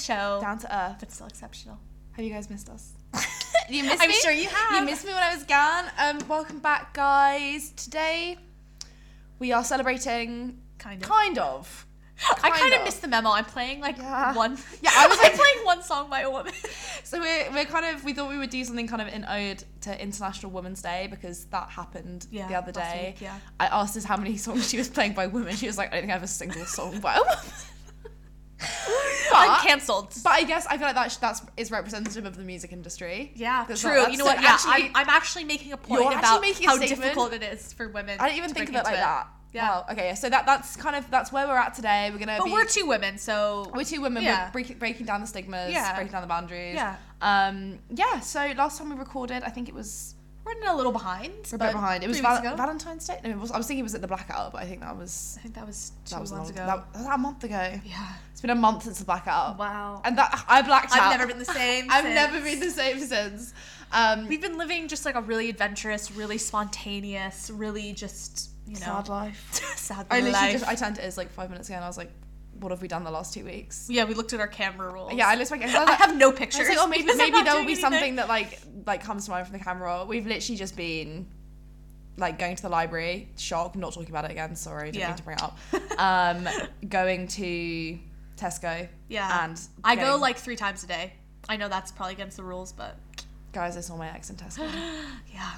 favorite show, Down to earth. but still exceptional. Have you guys missed us? you missed I'm me? sure you have. You missed me when I was gone. Um, welcome back, guys. Today we are celebrating Kind of. kind of. I kind Kind of of. missed the memo. I'm playing like Yeah. one. Yeah, I was like- playing one song by a woman. So we're, we're kind of we thought we would do something kind of in ode to International Women's Day because that happened Yeah, the other day. week, yeah. I asked her how many songs she was playing by women. She was like, I don't think I have a single song by a woman. I'm but, cancelled. but I guess I feel like that that's is representative of the music industry. Yeah, That's true. not- you know what? Yeah, actually- I'm, I'm actually making a point about a how statement. difficult it is for women. I didn't even to think of it like into that. Yeah. Wow. Okay. Yeah. So that that's kind of that's where we're at today. We're gonna But be. we're two women, so we're two women. Yeah. We're breaking, breaking down the stigmas. Yeah. Breaking down the boundaries. Yeah. Um. Yeah. So last time we recorded, I think it was we're running a little behind. we're a bit behind. It was val- Valentine's Day. No, was, I was thinking it was at the blackout, but I think that was. I think that was two that was months long, ago. That, was that a month ago. Yeah. It's been a month since the blackout. Wow. And that I blacked out. I've never been the same. I've since. never been the same since. Um. We've been living just like a really adventurous, really spontaneous, really just you know sad life. sad I life. just I turned to Iz like five minutes ago and I was like, what have we done the last two weeks? yeah, we looked at our camera rolls. Yeah, I looked back. I, was I like, have no I was pictures. like, oh, maybe maybe there will be anything. something that like like comes to mind from the camera. roll. We've literally just been like going to the library. Shock. Not talking about it again. Sorry, didn't Yeah. mean to bring it up. Um, going to Tesco. Yeah. And I go like three times a day. I know that's probably against the rules, but guys. I saw my ex in Tesco. yeah.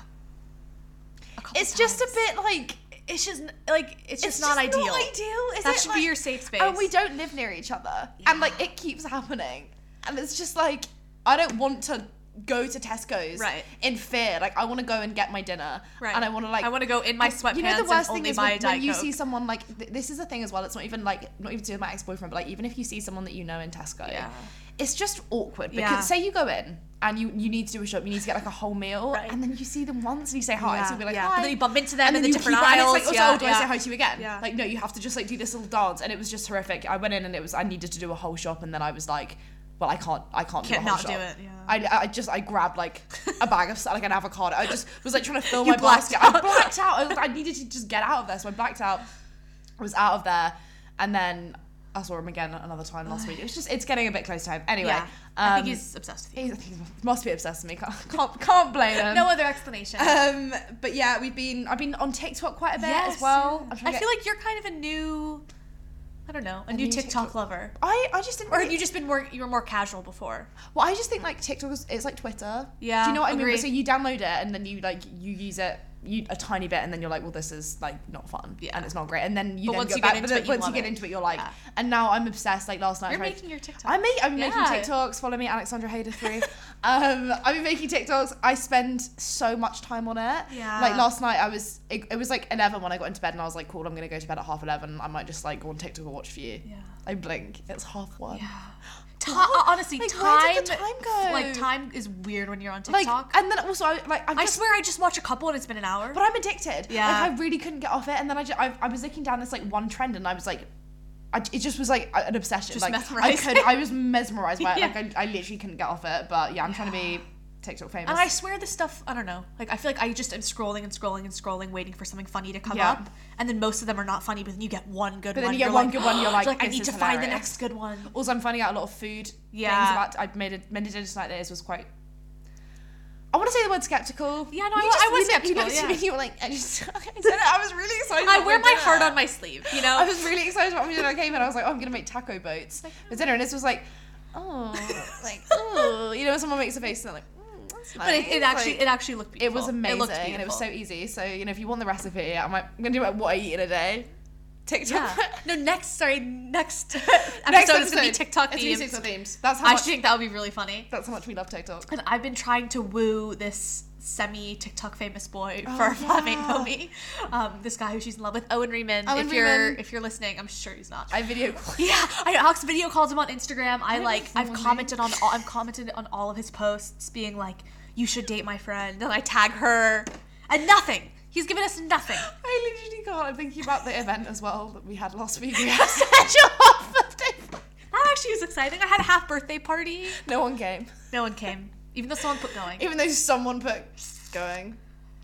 It's just a bit like It's just like it's just it's not just ideal. Not ideal. Is That it? should Like- be your safe space. And we don't live near each other, and like it keeps happening, and it's just like I don't want to go to Tesco's Right. in fear. Like I want to go and get my dinner, Right. and I want to like I want to go in my sweatpants You know the worst and thing is when, when you Coke. see someone like th- this is a thing as well. It's not even like not even to do with my ex boyfriend, but like even if you see someone that you know in Tesco, Yeah. It's just awkward because Yeah. say you go in and you you need to do a shop, you need to get like a whole meal, Right. and then you see them once and you say hi, Yeah, so you'll be like yeah. hi, But then you bump into them and in then the different keep- and it's like, oh, yeah, so do I yeah. say hi to you again? Yeah. Like no, you have to just like do this little dance, and it was just horrific. I went in and it was I needed to do a whole shop, and then I was like. Well, I can't. I can't, Can't do a whole not do it, yeah. I, I just I grabbed like a bag of like an avocado. I just was like trying to fill my basket. I blacked out. I, was, I needed to just get out of there, so I blacked out. I was out of there, and then I saw him again another time last week. It's just it's getting a bit close to home. Anyway, Yeah. I think um, he's obsessed with you. he's, he must be obsessed with me. Can't can't, can't blame him. No other explanation. Um, but yeah, we've been I've been on TikTok quite a bit as well. I to feel like you're kind of a new, I don't know, a, new, new TikTok, TikTok- lover. I I just didn't. Or really- you just been more? You were more casual before. Well, I just think like TikTok is it's like Twitter. Yeah, Do you know what I mean? So you download it and then you like you use it you a tiny bit and then you're like, well, this is like not fun Yeah. and it's not great. And then you But then once go you back, get into it, you once you get it. into it you're like, Yeah. and now I'm obsessed. Like last night, You're I tried- making your TikTok. I make I'm Yeah. making TikToks. Follow me, Alexandra Hayder three. um, I've been making TikToks. I spend so much time on it. Yeah. Like last night, I was it, it was like eleven when I got into bed, and I was like, cool, I'm gonna go to bed at half eleven. I might just like go on TikTok and watch for you. Yeah. I blink. It's half one. Yeah. Ti- What? Uh, honestly, Like, time, time go? Like time is weird when you're on Like, TikTok. and then also, I like I'm I just swear, I just watch a couple and it's been an hour. But I'm addicted. Yeah. Like I really couldn't get off it, and then I, just, I, I was looking down this like one trend, and I was like, I, it just was like an obsession. Just like I could, I was mesmerized by it. Yeah. Like I, I literally couldn't get off it. But yeah, I'm trying to be TikTok famous. and I swear this stuff, I don't know. Like I feel like I just am scrolling and scrolling and scrolling, waiting for something funny to come Yeah. up. And then most of them are not funny, but then you get one good But then one. you get you're one like, good one, you're like, I need is to find the next good one. also, I'm finding out a lot of food Yeah. things about. I made a made a dinner tonight. This was quite. I want to say the word skeptical. Yeah, no, You I wa- I was you looked- You skeptical, at yeah. me, you were like, I just, I said it. I was really excited. I wear my dinner. heart on my sleeve, you know? I was really excited about my dinner. I came in, I was like, oh, I'm gonna make taco boats for dinner, and this was like, oh, like, oh, you know, someone makes a face and they're like, but it, it actually Like, it actually looked beautiful. it was amazing, looked and it was so easy. So you know, if you want the recipe, I'm like, I'm gonna do like what I eat in a day. TikTok. Yeah. No, next sorry, next episode, Next is gonna be TikTok It's be TikTok themed. That's how I much. think that would be really funny. That's how much we love TikTok. And I've been trying to woo this semi TikTok famous boy Oh, for our flatmate yeah. Momi. Um, this guy who she's in love with, Owen Riemann. Owen if you're if you're listening, I'm sure he's not. I video yeah, I Alex video calls him on Instagram. I don't like I've commented on all I've commented on all of his posts being like, you should date my friend, and I tag her, and nothing. He's given us nothing. I literally can't. I'm thinking about the event as well that we had last week. We had such a half birthday. That actually was exciting. I had a half birthday party. No one came. No one came, even though someone put going. Even though someone put going.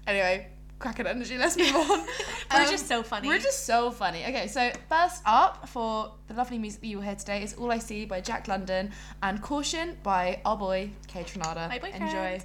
Anyway, crack at energy. Let's move on. we're um, just so funny. We're just so funny. Okay, so first up for the lovely music that you will hear today is All I See by Jack London and Caution by our boy Kaytranada. My boyfriend. Enjoy.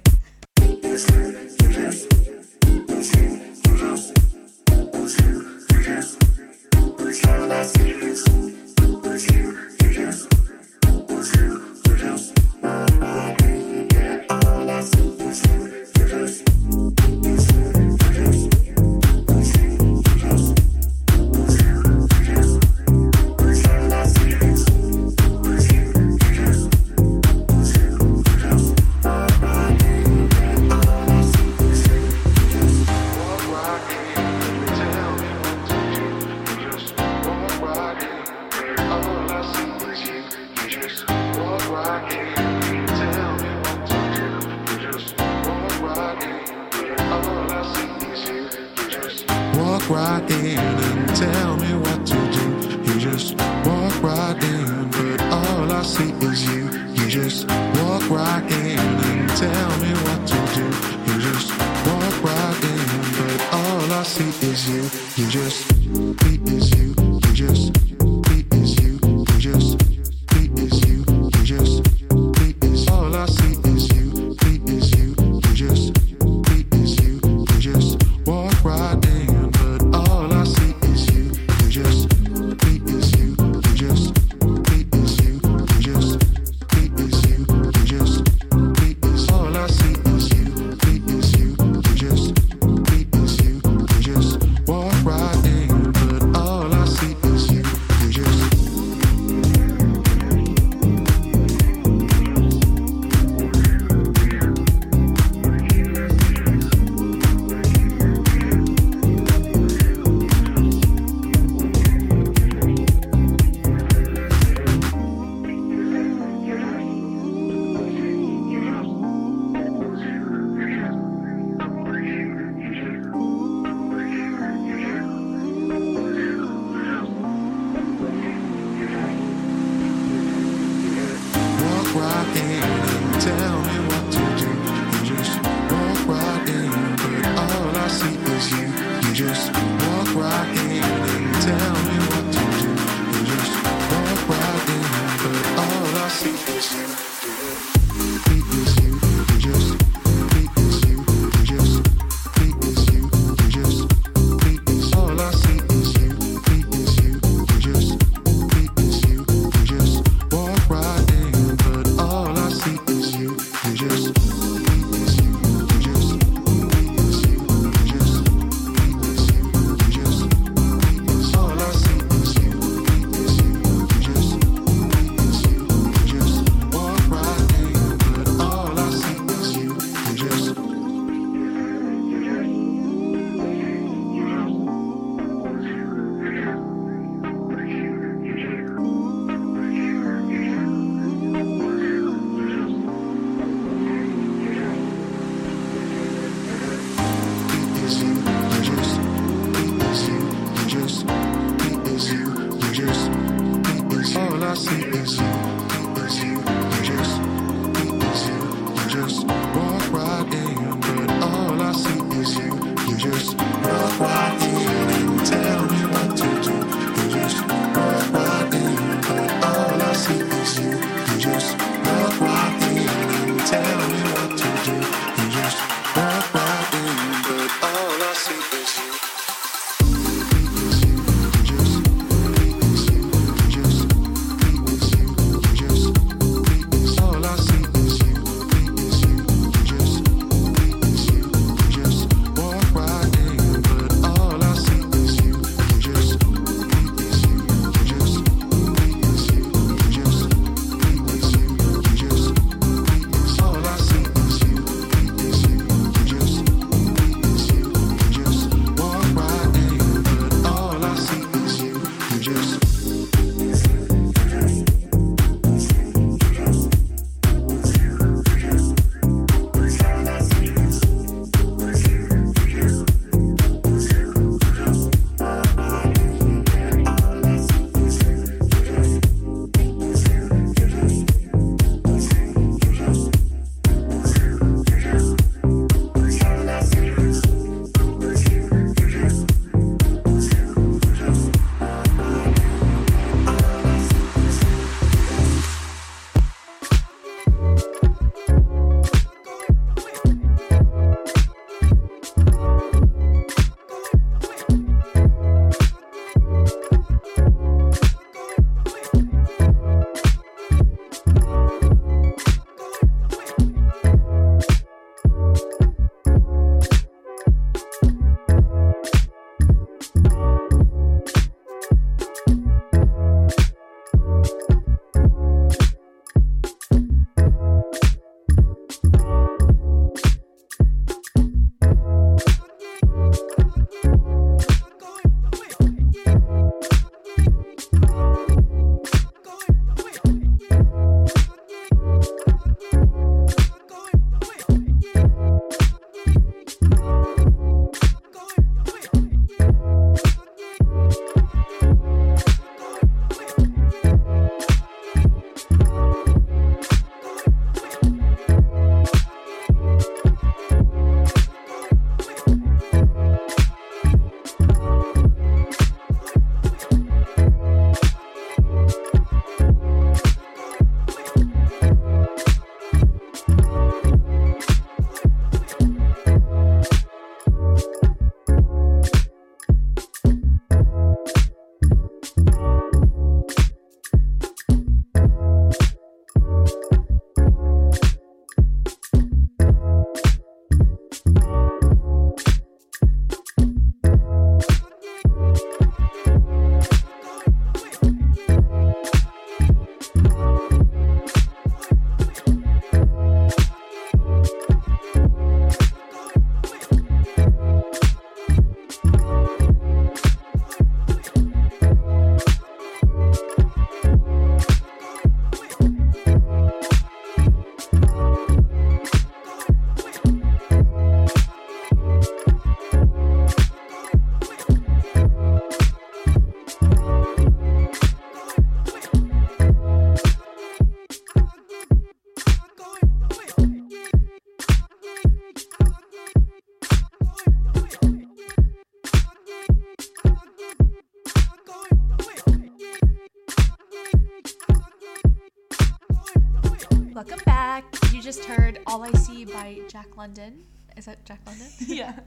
London. Is that Jack London? yeah.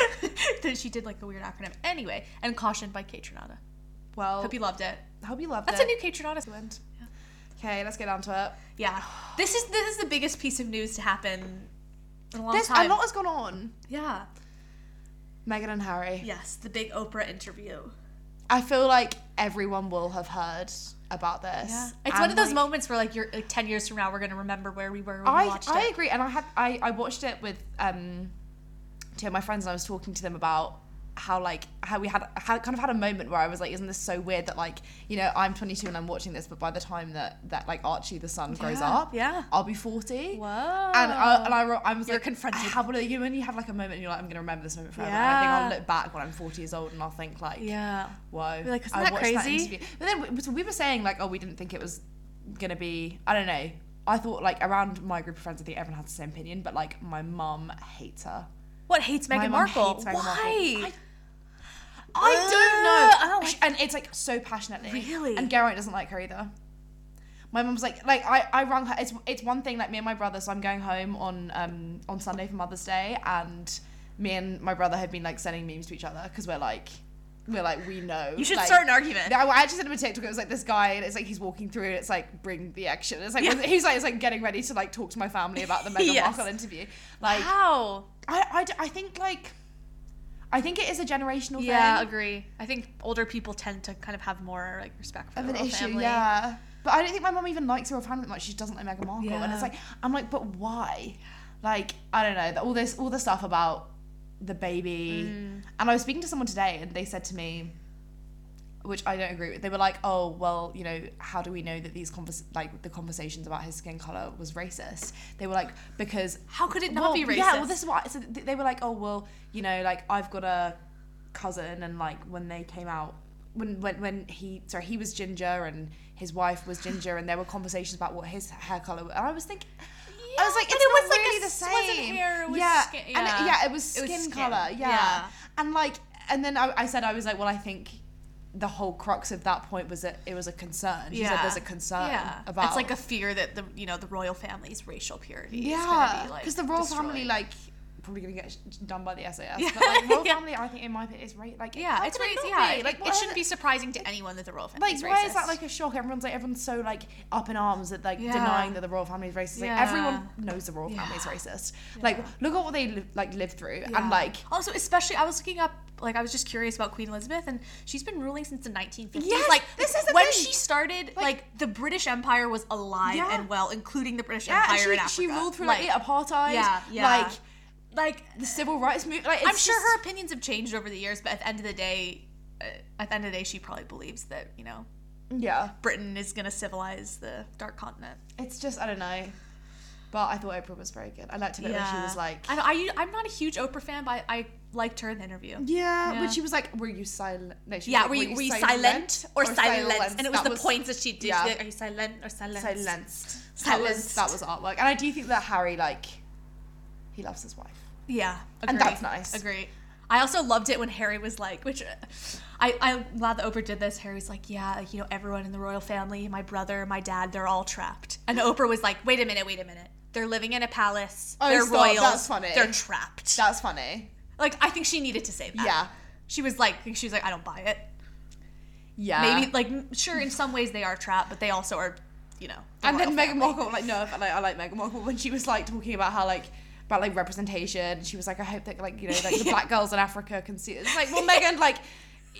then she did like a weird acronym. Anyway, and Caution by Kaytranada. Well, Hope you loved it. hope you loved That's it. a new Kate Tronada went. Okay, let's get down to it. Yeah. This is this is the biggest piece of news to happen in a long There's time. a lot has gone on. yeah. Meghan and Harry. Yes, the big Oprah interview. I feel like everyone will have heard about this. Yeah. It's And, one of those like, moments where like you're like 10 years from now we're going to remember where we were when we I, watched I it. agree, and I had I, I watched it with um two of my friends, and I was talking to them about how like how we had, had kind of had a moment where I was like, isn't this so weird that like you know I'm 22 and I'm watching this, but by the time that that like Archie the son grows Yeah, up, yeah. I'll be 40. Whoa. And I, and I, I was You're like, confronted. How would you when you have like a moment and you're like, I'm gonna remember this moment forever. And I think I'll look back when I'm 40 years old and I'll think like, yeah. whoa. You're like, isn't I that watched crazy? interview. But then we, so we were saying like, oh, we didn't think it was gonna be. I don't know. I thought like around my group of friends, I think everyone had the same opinion, but like my mum hates her. What hates Meghan Markle? hates Meghan Why? Markle. I Uh, don't know. I don't like- and it's like so passionately. Really? And Geraint doesn't like her either. My mum's like, like I, I rang her. It's, it's one thing like me and my brother. So I'm going home on um on Sunday for Mother's Day, and me and my brother have been like sending memes to each other because we're like, we're like we know. You should like- start an argument. Yeah, I actually sent him a TikTok. It was like this guy, and it's like he's walking through, and it's like bring the action. It's like Yeah. he's like it's like getting ready to like talk to my family about the Meghan Yes. Markle interview. Like How? I, I, I think like I think it is a generational thing. Yeah, agree. I think older people tend to kind of have more like respect for of an issue. family. Yeah, but I don't think my mom even likes her family much. She doesn't like Meghan Markle, and it's like I'm like, but why? Like I don't know. All this all the stuff about the baby, Mm. and I was speaking to someone today, and they said to me. Which I don't agree with. They were like, "Oh, well, you know, how do we know that these convers like the conversations about his skin color was racist?" They were like, "Because How could it not well, be racist?" Yeah, well, this is what so they were like. Oh, well, you know, like I've got a cousin, and like when they came out, when when when he sorry he was ginger and his wife was ginger, and there were conversations about what his hair color. was. And I was thinking. I was like, it's it was like a really the same. wasn't hair, it was yeah, skin- and yeah. it, yeah, it was It was skin skin, color. Yeah. yeah. and like, and then I, I said I was like, well, I think the whole crux of that point was that it was a concern. She said there's a concern yeah. about It's like a fear that the you know the royal family's racial purity is yeah, gonna be like because the royal destroyed. family like probably gonna get done by the SAS. Yeah. But like royal Yeah. family, I think in my opinion is right. Like yeah, it's could it Yeah, be? like it shouldn't be surprising to anyone that the royal family Like is why is that racist. like a shock? Everyone's like everyone's so like up in arms that like Yeah. denying that the royal family is racist. Like Yeah. everyone knows the royal family is racist. Like look at what they li- like lived through and like also especially I was looking up like I was just curious about Queen Elizabeth and she's been ruling since the 1950s. Yes, like this is the when thing. she started, like, Like- the British Empire was alive Yeah. and well, including the British yeah, Empire in she, Africa. she ruled through like, yeah, apartheid. yeah, yeah. Like like the civil rights movement. Like I'm sure just- her opinions have changed over the years, but at the end of the day, uh, at the end of the day, she probably believes that you know yeah. Britain is gonna civilize the dark continent. It's just I don't know. But I thought Oprah was very good. I liked it when she was like I, I I'm not a huge Oprah fan, but I, I liked her in the interview. Yeah, Yeah. when she was like, "Were you silent?" No, she was Yeah, like, were you, were you silent or, silenced? And it was That the points that she did. yeah. Like, Are you silent or silenced? Silenced. That was that was artwork, and I do think that Harry like he loves his wife. Yeah, And that's nice. Agree. I also loved it when Harry was like, which I, I'm glad that Oprah did this. Harry was like, yeah, you know, everyone in the royal family, my brother, my dad, they're all trapped. And Oprah was like, wait a minute, wait a minute. They're living in a palace. Oh, they're stop, royals. that's funny. They're trapped. That's funny. like, I think she needed to say that. Yeah. She was like, she was like, I don't buy it. Yeah. Maybe, like, sure, in some ways they are trapped, but they also are, you know. the and then Meghan. Markle, like no, I like, I like Meghan Markle when she was like talking about how like about like representation. She was like, I hope that like you know like the black girls in Africa can see. it. It's like, well, Meghan, like.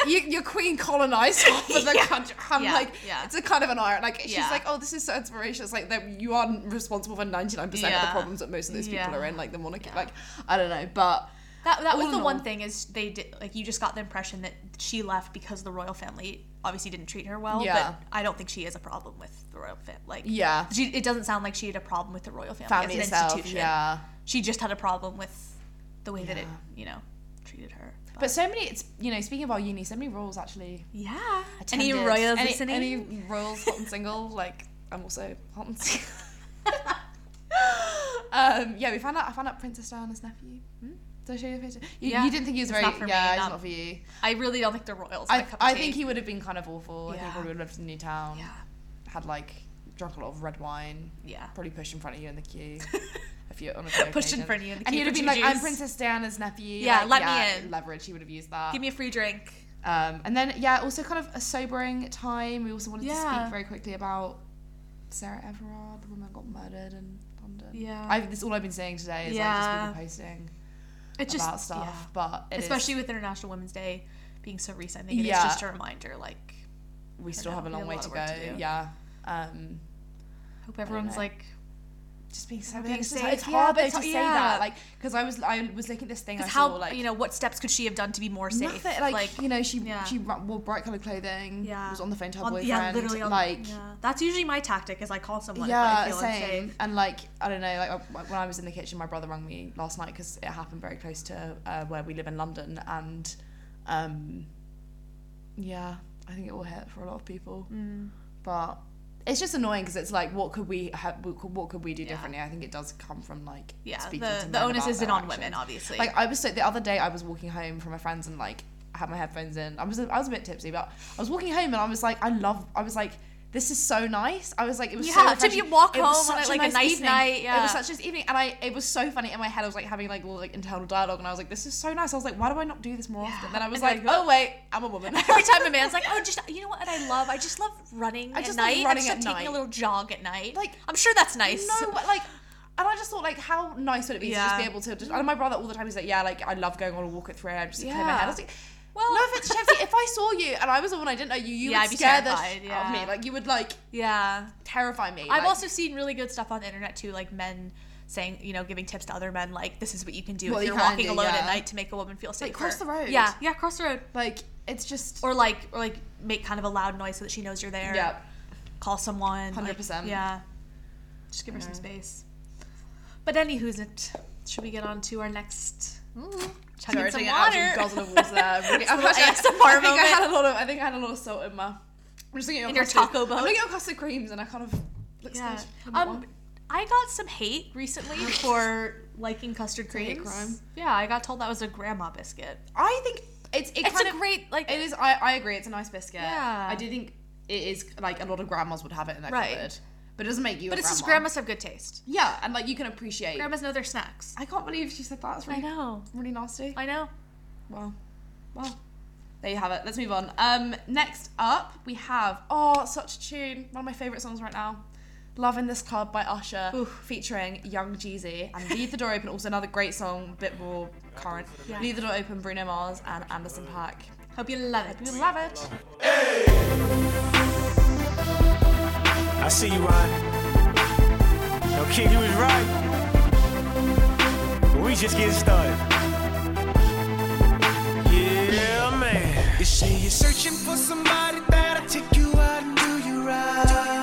You, your queen colonized half of the Yeah. country. I'm Yeah, like, yeah. it's a kind of an iron. Like, she's like, oh, this is so inspirational. It's like that you are responsible for 99% of the problems that most of those people are in, like the monarchy. Like, I don't know, but That, that was the one thing is they did like you just got the impression that she left because the royal family obviously didn't treat her well. Yeah. But I don't think she has a problem with the royal family. Like yeah, she, it doesn't sound like she had a problem with the royal family, family as an itself, institution. yeah. She just had a problem with the way that it you know treated her. But so many, it's you know, speaking of our uni, so many royals actually. yeah. Attended. Any royals any, listening? Any royals hot and single? Like I'm also hot and single. um, yeah, we found out. I found out Princess Diana's nephew. Hmm? Did I show you the picture? You, Yeah. you didn't think he was It's very. not for me, yeah, it's not- not for you. I really don't think the royals. I, I think he would have been kind of awful. Yeah. I think he probably would have lived in Newtown. Yeah. Had like drunk a lot of red wine. Yeah. Probably pushed in front of you in the queue. if you're on a Push in occasion. front of you in And you'd have been like, I'm. Princess Diana's nephew. Yeah, like, let me yeah, in. Leverage. He would have used that. Give me a free drink. Um, and then yeah, also kind of a sobering time. We also wanted to speak very quickly about Sarah Everard, the woman that got murdered in London. Yeah. I've, this all I've been saying today is like Yeah. just people posting It just about stuff, yeah. but it is- especially with International Women's Day being so recent. I think it is just a reminder. Like, we still know, have a long have a way to go. to. Yeah. Um, hope everyone's like, just being so Being it's, safe, it's yeah, hard though to say that, like, because I was I was looking at this thing I saw how like you know what steps could she have done to be more safe? nothing like, you know she yeah. she wore bright colored clothing. Yeah. was on the phone to her On- boyfriend. yeah, literally. On, like yeah. that's usually my tactic. Is I call someone yeah, if I feel same. unsafe. And like I don't know, like uh, when I was in the kitchen, my brother rang me last night because it happened very close to uh, where we live in London, and um, yeah, I think it will hit for a lot of people. Mm. But it's just annoying because it's like, what could we have? What could we do Yeah. differently? I think it does come from like Yeah, speaking the to the onus isn't on women, obviously. Like I was so the other day I was walking home from my friends and like had my headphones in. I was I was a bit tipsy, but I was walking home and I was like I love I was like this is so nice. I was like it was so Yeah, to be walk It home on like a nice evening. night, It was such an evening and I it was so funny in my head I was like having like little like internal dialogue and I was like this is so nice. I was like why do I not do this more often? Then I was And like like, oh wait, I'm a woman. Every time a man's like, oh, just you know what? And I love, I just love running I at just love night. running I just at love taking night. a little jog at night. Like, I'm sure that's nice. No, but like, and I just thought like, how nice would it be to just be able to? Just, and mm. my brother all the time he's like, yeah, like I love going on a walk at 3 a.m. just to clear my Yeah. head. I was like, Well- no offense, Chelsea, if I saw you and I was the one I didn't know you, you Yeah, would I'd scare the terrified, sh- out of me. Like you would like yeah. terrify me. I've like- also seen really good stuff on the internet too, like men saying, you know, giving tips to other men, like this is what you can do What if you you're walking do, alone yeah. at night to make a woman feel safer. cross the road. Yeah, yeah, cross the road. like it's just Or like, or like make kind of a loud noise so that she knows you're there. yeah. Call someone. like, 100%. yeah. Just give her some mm. space. But anywho's it? Should we get on to our next? Mm. Chugging some taking an absolute water. of water I'm little actually- ASMR I think I had a lot of I think I had a lot of salt in my. I'm just looking at In your taco boat? I'm looking at custard creams and I kind of looks Yeah. Um, I got some hate recently for liking custard creams. crime. Yeah, I got told that was a grandma biscuit. I think it's it It's kind a of, great like. It is. I, I agree. It's a nice biscuit. Yeah. I do think it is like a lot of grandmas would have it in their Right. cupboard, but it doesn't make you. but it's just grandma. grandmas have good taste. Yeah, and like you can appreciate. Grandmas know their snacks. I can't believe she said that. It's I really, know. really nasty. I know. Well, well, there you have it. Let's move on. Um, next up we have oh, such a tune. One of my favorite songs right now. Love in This Club by Usher, Oof. featuring Young Jeezy, and Leave the Door Open. Also another great song, a bit more current. Yeah. Leave the Door Open, Bruno Mars and Anderson .Paak. Hope you love it. We love it. I see you, Ryan. Yo, kid, you was right. We just getting started. Yeah, man. You say you're searching for somebody that'll take you out and do you right.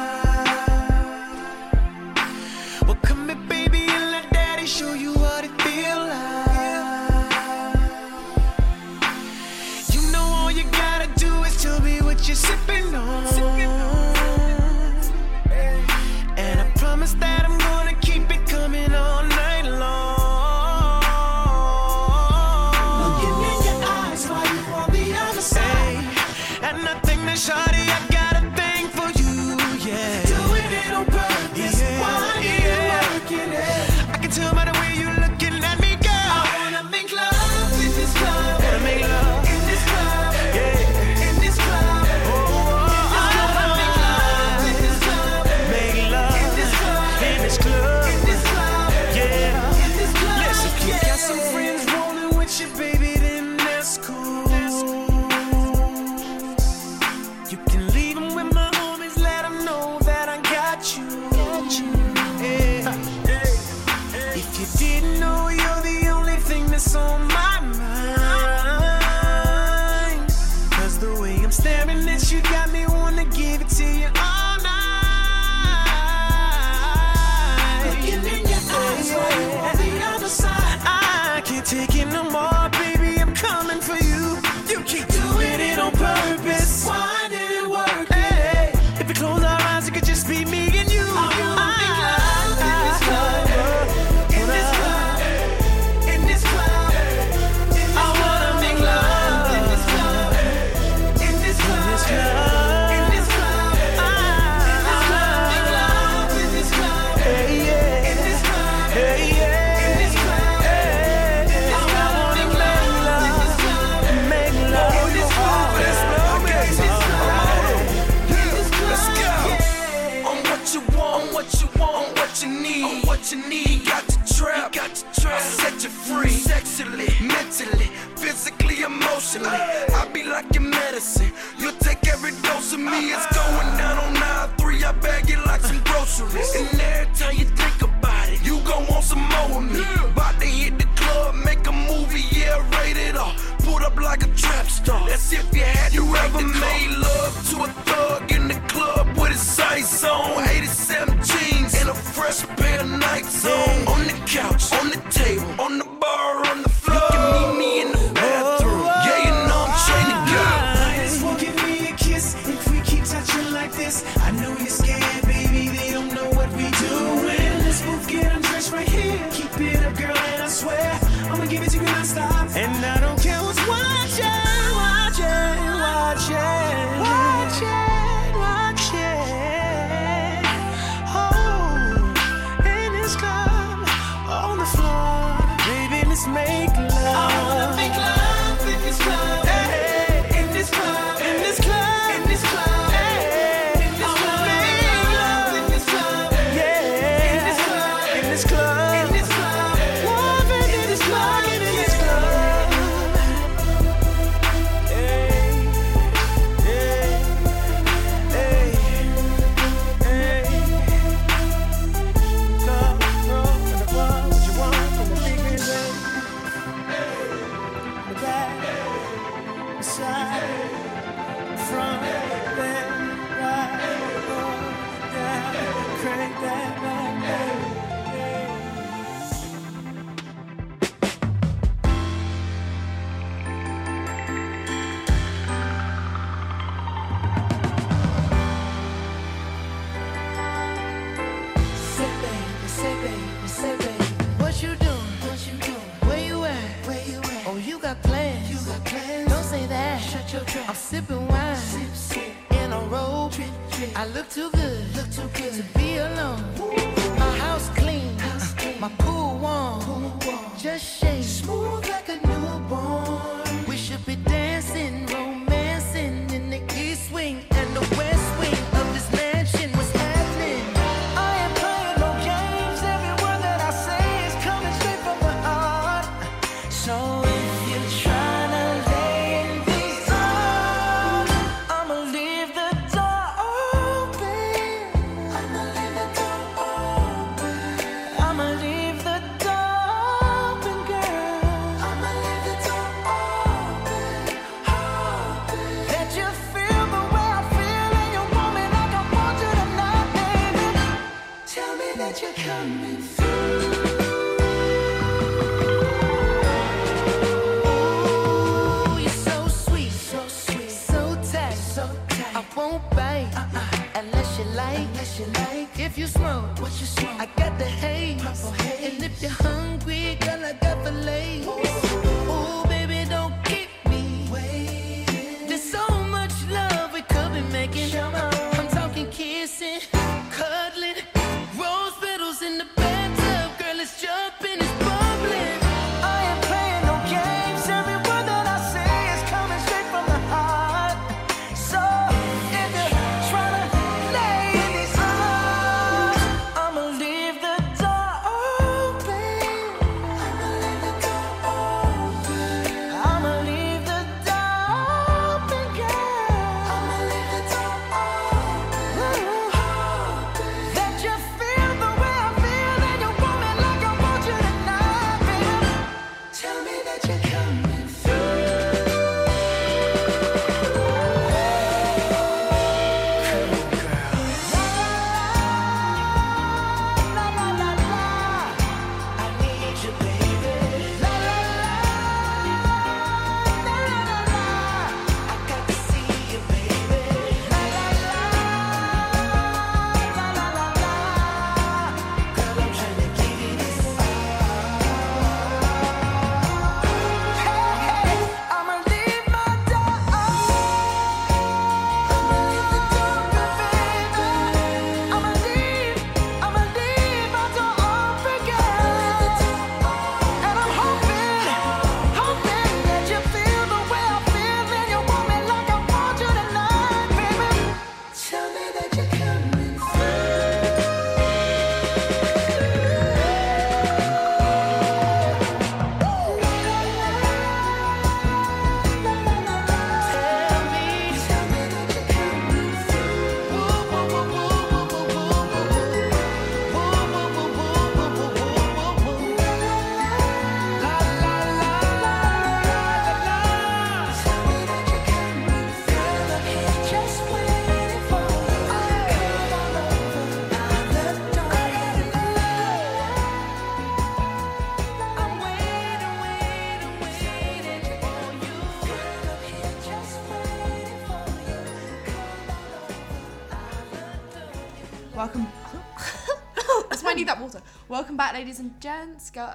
Ladies and gents. Go-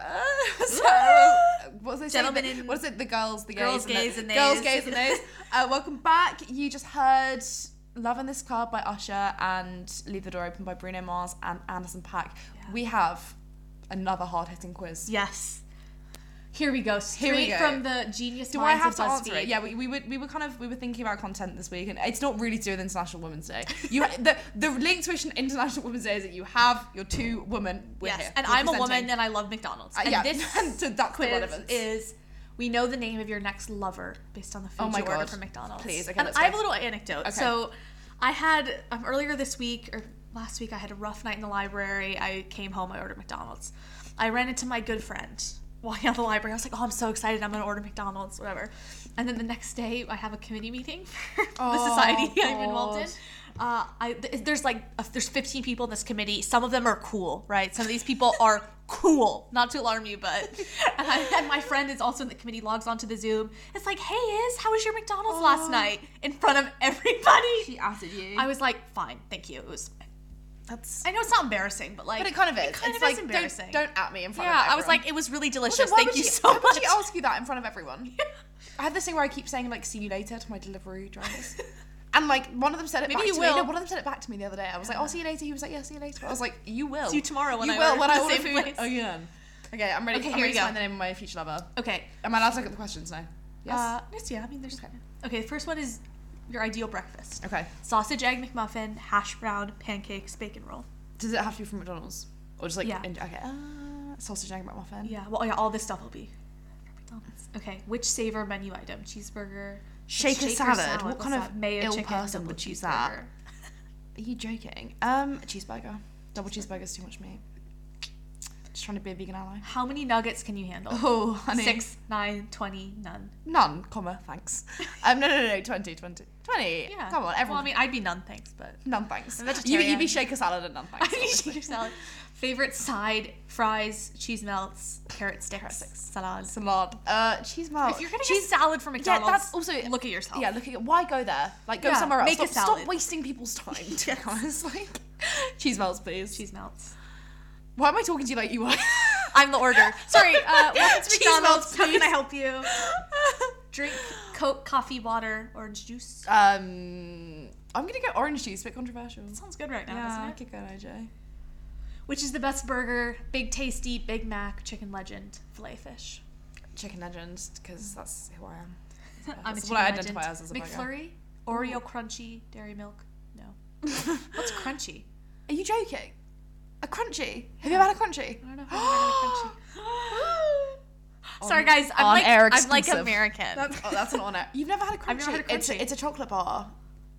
what's they say? Gentlemen The- What's it? The girls, the Girls, gays, and girls, nays. gays, and nays. Uh, welcome back. You just heard "Love in This Club" by Usher and "Leave the Door Open" by Bruno Mars and Anderson Paak. We have another hard-hitting quiz. Yes. Here we go. Straight we go. from the genius Do I have to answer it? Yeah, we, we were we were kind of we were thinking about content this week, and it's not really to do with International Women's Day. You the the link to International Women's Day is that you have your two women. Yes, here. and I'm a woman and I love McDonald's. Uh, and yeah, this so that's quiz relevance. is we know the name of your next lover based on the food Oh you order God. from McDonald's. Please, okay, and I have a little anecdote. Okay. So I had um, earlier this week or last week I had a rough night in the library. I came home, I ordered McDonald's. I ran into my good friend walking out of the library. I was like, "Oh, I'm so excited! I'm gonna order McDonald's, whatever." And then the next day, I have a committee meeting for the Oh, society I'm involved in. God. Uh, I th- there's like uh, there's 15 people in this committee. Some of them are cool, right? Some of these people are cool. Not to alarm you, but and, I, and my friend is also in the committee. Logs onto the Zoom. It's like, hey, is how was your McDonald's last night? In front of everybody. She outed you. I was like, fine, thank you. It was. That's. I know it's not embarrassing, but like, But it kind of is. It kind it's of like is embarrassing. Don't, don't at me in front yeah, of. Yeah, I was like, it was really delicious. why Thank you she- so why much. would she ask you that in front of everyone? I had this thing where I keep saying like "see you later" to my delivery drivers. And like one of them said it Maybe back you to will. me. No, one of them said it back to me the other day. I was like, "Oh, see you later." He was like, "Yeah, see you later." I was like, "You will." See you tomorrow when you I will order when I order food place. again. Okay, I'm ready. Okay, I'm here ready to go. find the name of my future lover. Okay. Am I allowed to look at the questions now? Yes. Uh, yes, yeah. I mean, there's. okay. Okay. the first one is your ideal breakfast. okay. Sausage, egg McMuffin, hash brown, pancakes, bacon roll. Does it have to be from McDonald's or just like? Yeah. in- okay. Uh, sausage egg McMuffin. Yeah. Well, yeah. All this stuff will be McDonald's. Okay. Which saver menu item? Cheeseburger. Shaker salad? What What's kind of mayo ill chicken, person would choose that? cheeseburger. Are you joking? Um, cheeseburger. Double cheeseburger's too much meat. Just trying to be a vegan ally. How many nuggets can you handle? Oh, honey. Six, nine, twenty, none. None, comma, thanks. Um, no, no, no, 20, 20. 20. Yeah. Come on, everyone. Well, I mean, I'd be none, thanks, but. none thanks. You, you'd be shaker salad and none thanks. I'd be shaker salad. Favorite side: fries, cheese melts, carrot sticks, Carrot sticks. salad. Salad. Uh, cheese melt. If you're getting cheese a salad from McDonald's, Yeah, that's also look at yourself. Yeah, look at why go there? Like go Yeah, somewhere else. make a stop, stop wasting people's time. To be honest, like cheese melts, please. cheese melts. Why am I talking to you like you are? I'm the order. Sorry, uh, welcome to Cheese McDonald's. melts, How can I help you? Drink Coke, coffee, water, orange juice. um, I'm gonna go orange juice. Bit controversial. Sounds good right now, Yeah, doesn't it? could go OJ. Which is the best burger? Big Tasty, Big Mac, Chicken Legend, Filet Fish. Chicken legend, because that's who I am. I'm That's what I legend. identify as as a burger. McFlurry, Oreo Crunchie, Dairy Milk. No. What's Crunchie? Are you joking? A Crunchie? Have you ever had a Crunchie? I don't know if I've ever had a Crunchie. Sorry guys, I'm on like air I'm like exclusive. American. That's, oh, that's an honor. You've never had a Crunchie? I've never had a It's, Crunchie. it's a chocolate bar.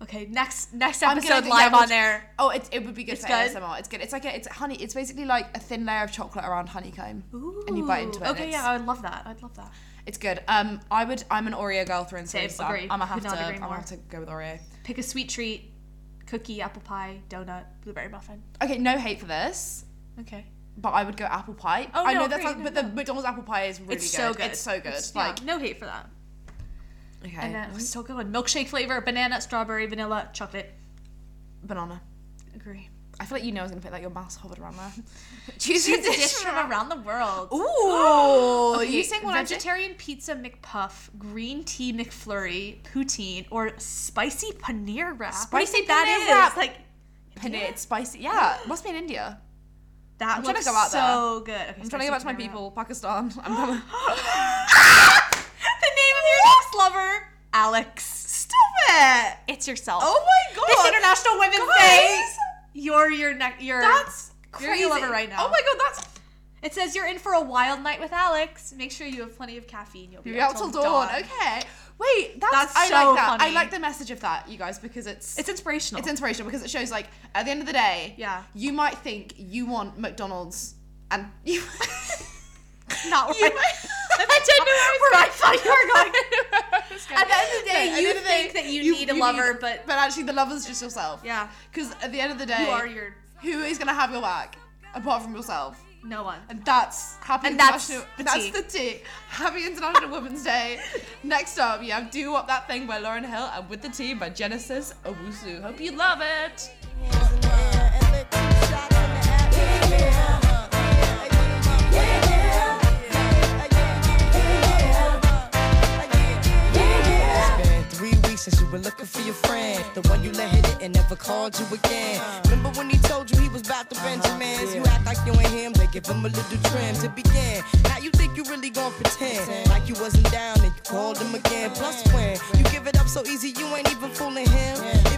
okay, next next episode gonna- live yeah, on we'll- air. Oh, it, it would be good It's for good? ASMR. It's good. It's like a, it's honey. It's basically like a thin layer of chocolate around honeycomb, and you bite into it. Okay, yeah, I'd love that. I'd love that. it's good. Um, I would. I'm an Oreo girl through and through. Same, So agree. I'm gonna have Could to. I'm gonna have to go with Oreo. Pick a sweet treat, cookie, apple pie, donut, blueberry muffin. Okay, no hate for this, Okay. But I would go apple pie. Oh, I no, know that's agree, like, no, but the McDonald's apple pie is really it's good. so good. It's so good. It's- like yeah, no hate for that. okay, And then it's so good. Milkshake flavor, banana, strawberry, vanilla, chocolate. banana. Agree. I feel like you know I was gonna fit like your mouse hovered around there. Choose a dish from around the world. Ooh, Okay, you saying what I did? vegetarian pizza McPuff, green tea McFlurry, poutine, or spicy paneer wrap. what do you Spicy that paneer is? wrap. Like Paneer, it's spicy. Yeah, must be in India. That I'm trying to looks go out there. so good. Okay, I'm trying to go back to my people, Pakistan. I'm gonna. the name of your next lover, Alex. Stop it! It's yourself. Oh my god! This International Women's Guys! Day. You're your next. You're That's you're crazy. your lover right now. Oh my god, that's It says you're in for a wild night with Alex. Make sure you have plenty of caffeine. You'll be, You'll out till dawn. Okay. Wait, that's, That's I so like that. I like the message of that, you guys, because it's It's inspirational. it's inspirational because it shows like at the end of the day, Yeah. you might think you want McDonald's and you not you right. might- I didn't know where I thought you were going. At At the end of the day, the you the think day, that you need a lover, but- but actually the lover's just yourself. Yeah. Because at the end of the day, You are your who is gonna have your back apart from yourself? No one. And that's happy And that's international. the that's tea. the tea. Happy International Women's Day. Next up, you have "Doo Wop That Thing" by Lauryn Hill and "With the Tea" by Genesis Owusu. Hope you love it. Since you were looking for your friend. The one you let hit it and never called you again. Remember when he told you he was about to Benjamins? Uh-huh, you act like you ain't him, they give him a little trim to begin. Now you think you really gon' pretend like you wasn't down and you called him again. Plus when you give it up so easy, you ain't even fooling him.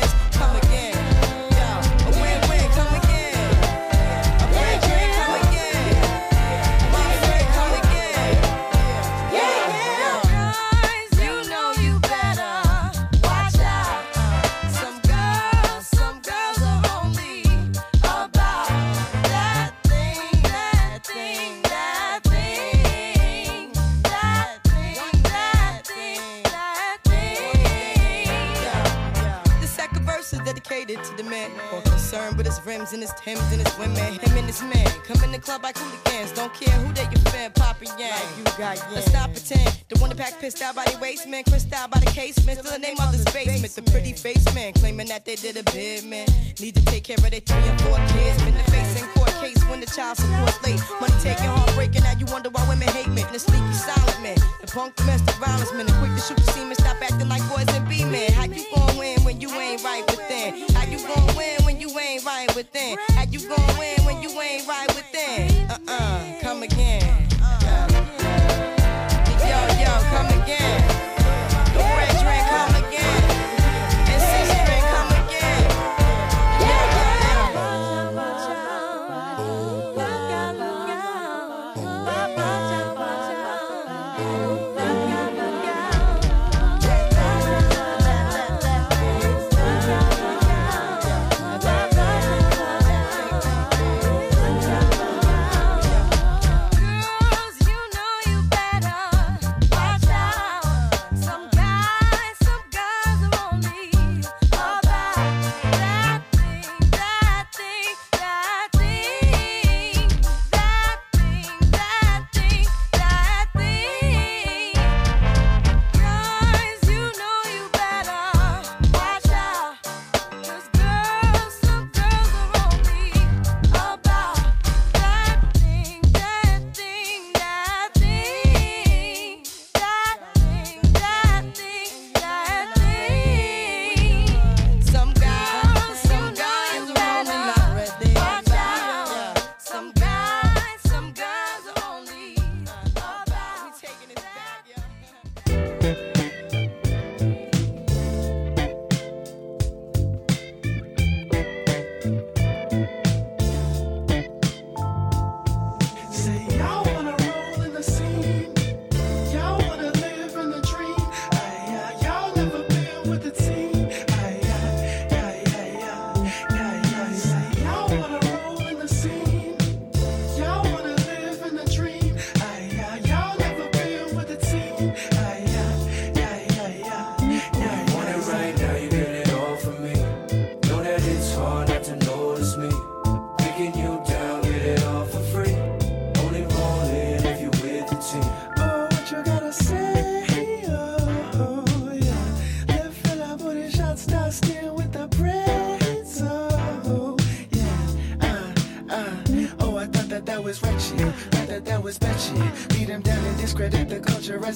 Club like hooligans. Don't care who they fan, Papa Yang. you got Let's not pretend. The one that pack pissed out by the waist man, crissed out by the casement. Still the name of the basement. The pretty face man claiming that they did a bid man. Need to take care of their three and four kids. Been the face in court case when the child support late. Money taking, heartbreaking.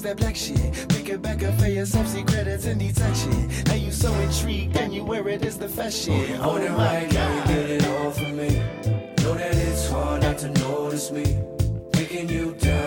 The that black shit. Pick it back up for yourself, see credits and detach it. Now you so intrigued and you wear it as the fashion. Oh, I Want it Oh, my now, you God. get it all from me. Know that it's hard not to notice me. Picking you down,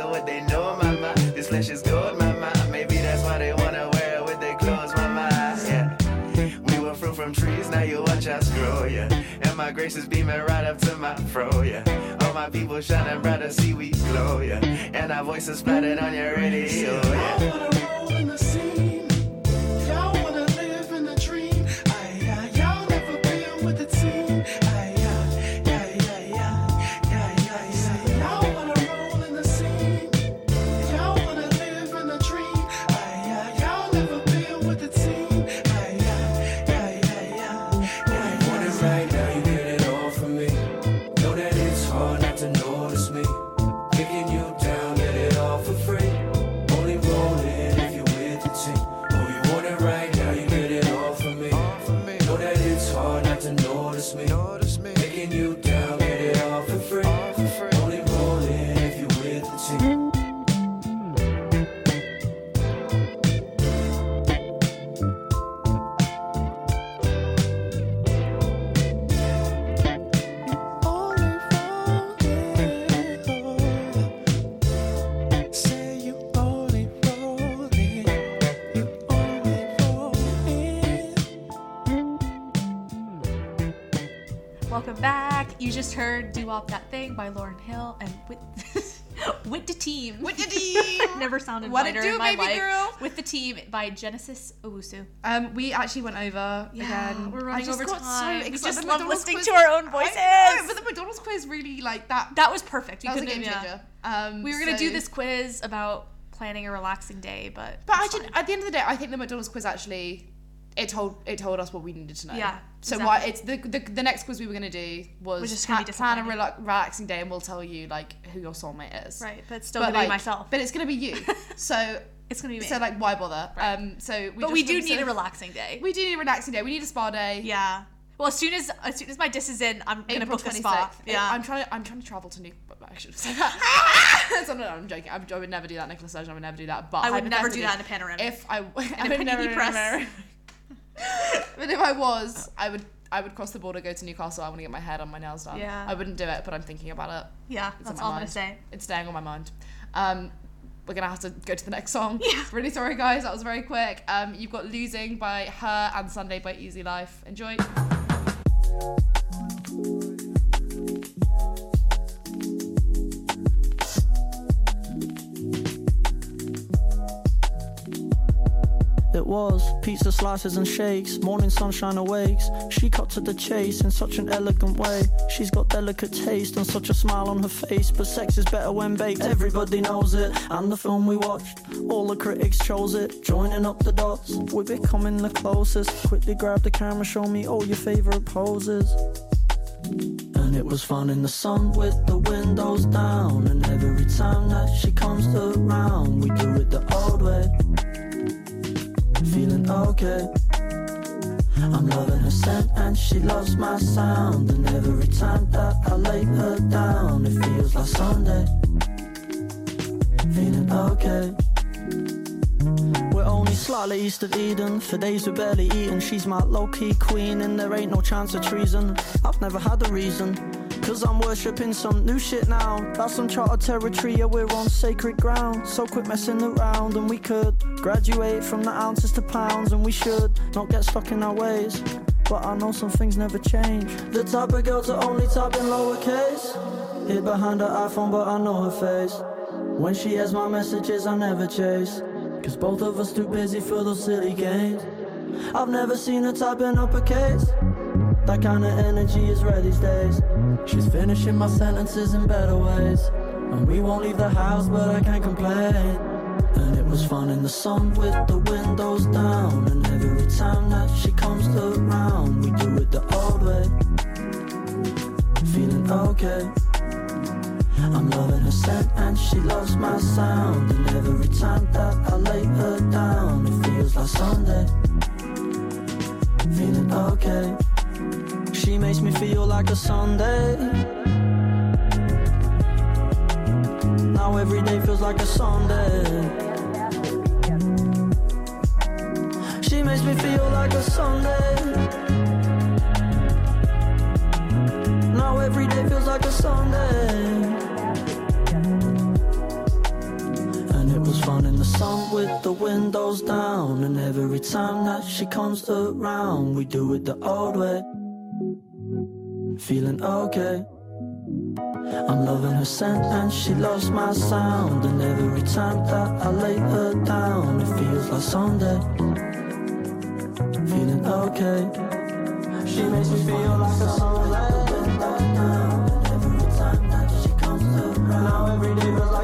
so what they know, mama. This flesh is gold, mama. Maybe that's why they wanna wear it with their clothes, mama. Yeah. We were fruit from trees, now you watch us grow, yeah. And my grace is beaming right up to my fro, yeah. All my people shining brighter, see we glow, yeah. And our voices splattered on your radio, yeah. wanna roll in the scene. Welcome back. You just heard "Doo Wop That Thing" by Lauryn Hill and with with the team. With the team. Never sounded What lighter do, in my baby life. girl? With the team by Genesis Owusu. Um, we actually went over again. we're I running just over got time. So we excited. just love listening quiz- to our own I voices. know, but the McDonald's quiz really like that. that was perfect. We that was a game changer. Um, We were gonna do this quiz about planning a relaxing day, but But I it's at the end of the day, I think the McDonald's quiz actually it told it told us what we needed to know. Yeah, So exactly. why it's the, the the next quiz we were gonna do was just gonna be plan a rela- relaxing day, and we'll tell you like who your soulmate is. right, but it's still But gonna like, be myself. But it's gonna be you. So it's gonna be me. so like why bother? Right. Um. So we but we do need to- a relaxing day. We do need a relaxing day. We need a spa day. yeah. Well, as soon as as soon as my dis is in, I'm gonna April book a spa. Yeah. I'm trying. To, I'm trying to travel to New. I should have said that. so, no, no, I'm joking. I, I would never do that, Nicola Sturgeon. I would never do that. But I would never do that in a panorama. If I, I a would never press. but if I was, I would. I would cross the border, go to Newcastle. I want to get my hair done, my nails done. Yeah. I wouldn't do it, but I'm thinking about it. yeah, It's that's my all I'm gonna mind. say. It's staying on my mind. Um, we're gonna have to go to the next song. Yeah. Really sorry, guys. That was very quick. Um, you've got "Losing" by her and "Sunday" by Easy Life. Enjoy. It was pizza slices and shakes, morning sunshine awakes. She cut to the chase in such an elegant way. She's got delicate taste and such a smile on her face. But sex is better when baked, everybody knows it. And the film we watched, all the critics chose it. Joining up the dots, we're becoming the closest. Quickly grab the camera, show me all your favorite poses. And it was fun in the sun with the windows down. And every time that she comes around, we do it the old way feeling okay. I'm loving her scent and she loves my sound. And every time that I lay her down, it feels like Sunday. Feeling okay. We're only slightly east of Eden. For days we're barely eating. She's my low key queen, and there ain't no chance of treason. I've never had a reason. Cause I'm worshipping some new shit now. That's uncharted territory, yeah, we're on sacred ground. So quit messing around, and we could graduate from the ounces to pounds, and we should not get stuck in our ways. But I know some things never change. The type of girl to only type in lowercase. Hid behind her iPhone, but I know her face. When she has my messages, I never chase. Cause both of us too busy for those silly games. I've never seen her type in uppercase. That kind of energy is rare these days. She's finishing my sentences in better ways. And we won't leave the house, but I can't complain. And it was fun in the sun with the windows down. And every time that she comes around, we do it the old way. Feeling okay. I'm loving her scent and she loves my sound. And every time that I lay her down, it feels like Sunday. Feeling okay. Makes me feel like a Sunday. Now every day feels like a Sunday. She makes me feel like a Sunday. Now every day feels like a Sunday. And it was fun in the sun with the windows down. And every time that she comes around, we do it the old way. Feeling okay. I'm loving her scent and she loves my sound. And every time that I lay her down, it feels like Sunday. Feeling okay. She makes me feel like a Sunday. And every time that she comes around, now every day feels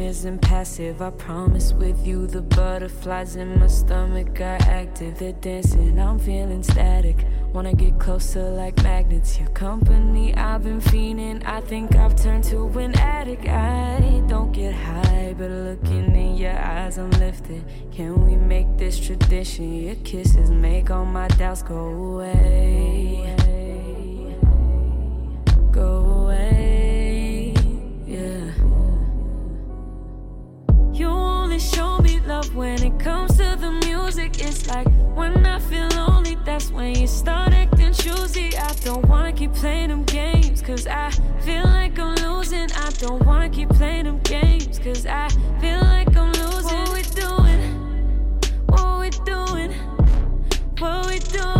isn't passive. I promise with you, the butterflies in my stomach are active. They're dancing, I'm feeling static. Wanna get closer like magnets. Your company, I've been fiending. I think I've turned to an addict. I don't get high, but looking in your eyes, I'm lifted. Can we make this tradition? Your kisses make all my doubts go away. It comes to the music. It's like when I feel lonely, that's when you start acting choosy. I don't wanna keep playing them games, cause I feel like I'm losing. I don't wanna keep playing them games, cause I feel like I'm losing. What we doing? What we doing? What we doing?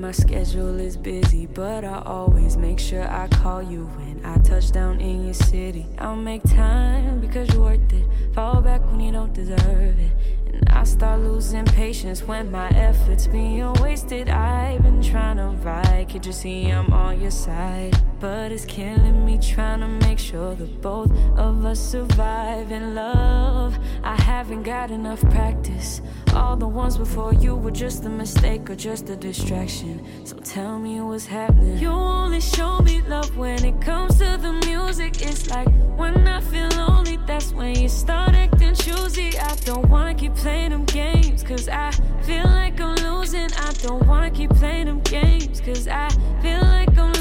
My schedule is busy, but I always make sure I call you when I touch down in your city. I'll make time because you're worth it. Fall back when you don't deserve it. And I start losing patience when my efforts being wasted. I've been trying to ride, can't you see I'm on your side? But it's killing me trying to make sure that both of us survive in love. I haven't got enough practice. All the ones before you were just a mistake or just a distraction. So tell me what's happening. You only show me love when it comes to the music. It's like when I feel lonely, that's when you start acting choosy. I don't wanna keep playing them games, cause I feel like I'm losing. I don't wanna keep playing them games, cause I feel like I'm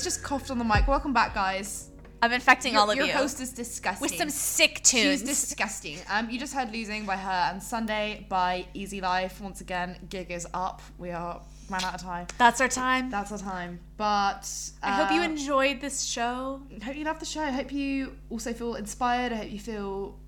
It's just coughed on the mic. Welcome back, guys. I'm infecting Your, all of your you. host is disgusting. With some sick She's tunes. disgusting. Um, you just heard "Losing" by her and "Sunday" by Easy Life. Once again, gig is up. We are ran out of time. That's our time. That's our time. But I hope you uh, enjoyed this show. hope you love the show. I hope you also feel inspired. I hope you feel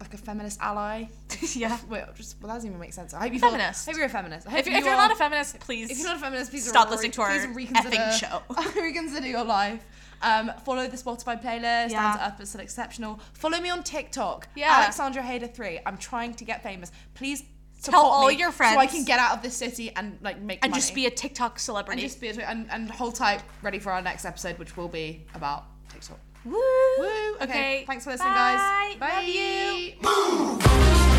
like a feminist ally. yeah. Wait, just well, that doesn't even make sense. I hope you Feminist. I hope you're a feminist. If, you're- if you you're are- not a feminist, please. if you're not a feminist, please stop re- listening to our effing show. reconsider your life. Um, follow the Spotify playlist. Yeah. Down to Earth, still exceptional. Follow me on TikTok. Yeah. Alexandra Hayder three. I'm trying to get famous. Please Tell all your friends so I can get out of this city and like make and money. just be a TikTok celebrity. and just be a, and and hold tight, ready for our next episode, which will be about TikTok. Woo. Woo. Okay. Okay. Thanks for listening, Bye. guys. Bye. Love you.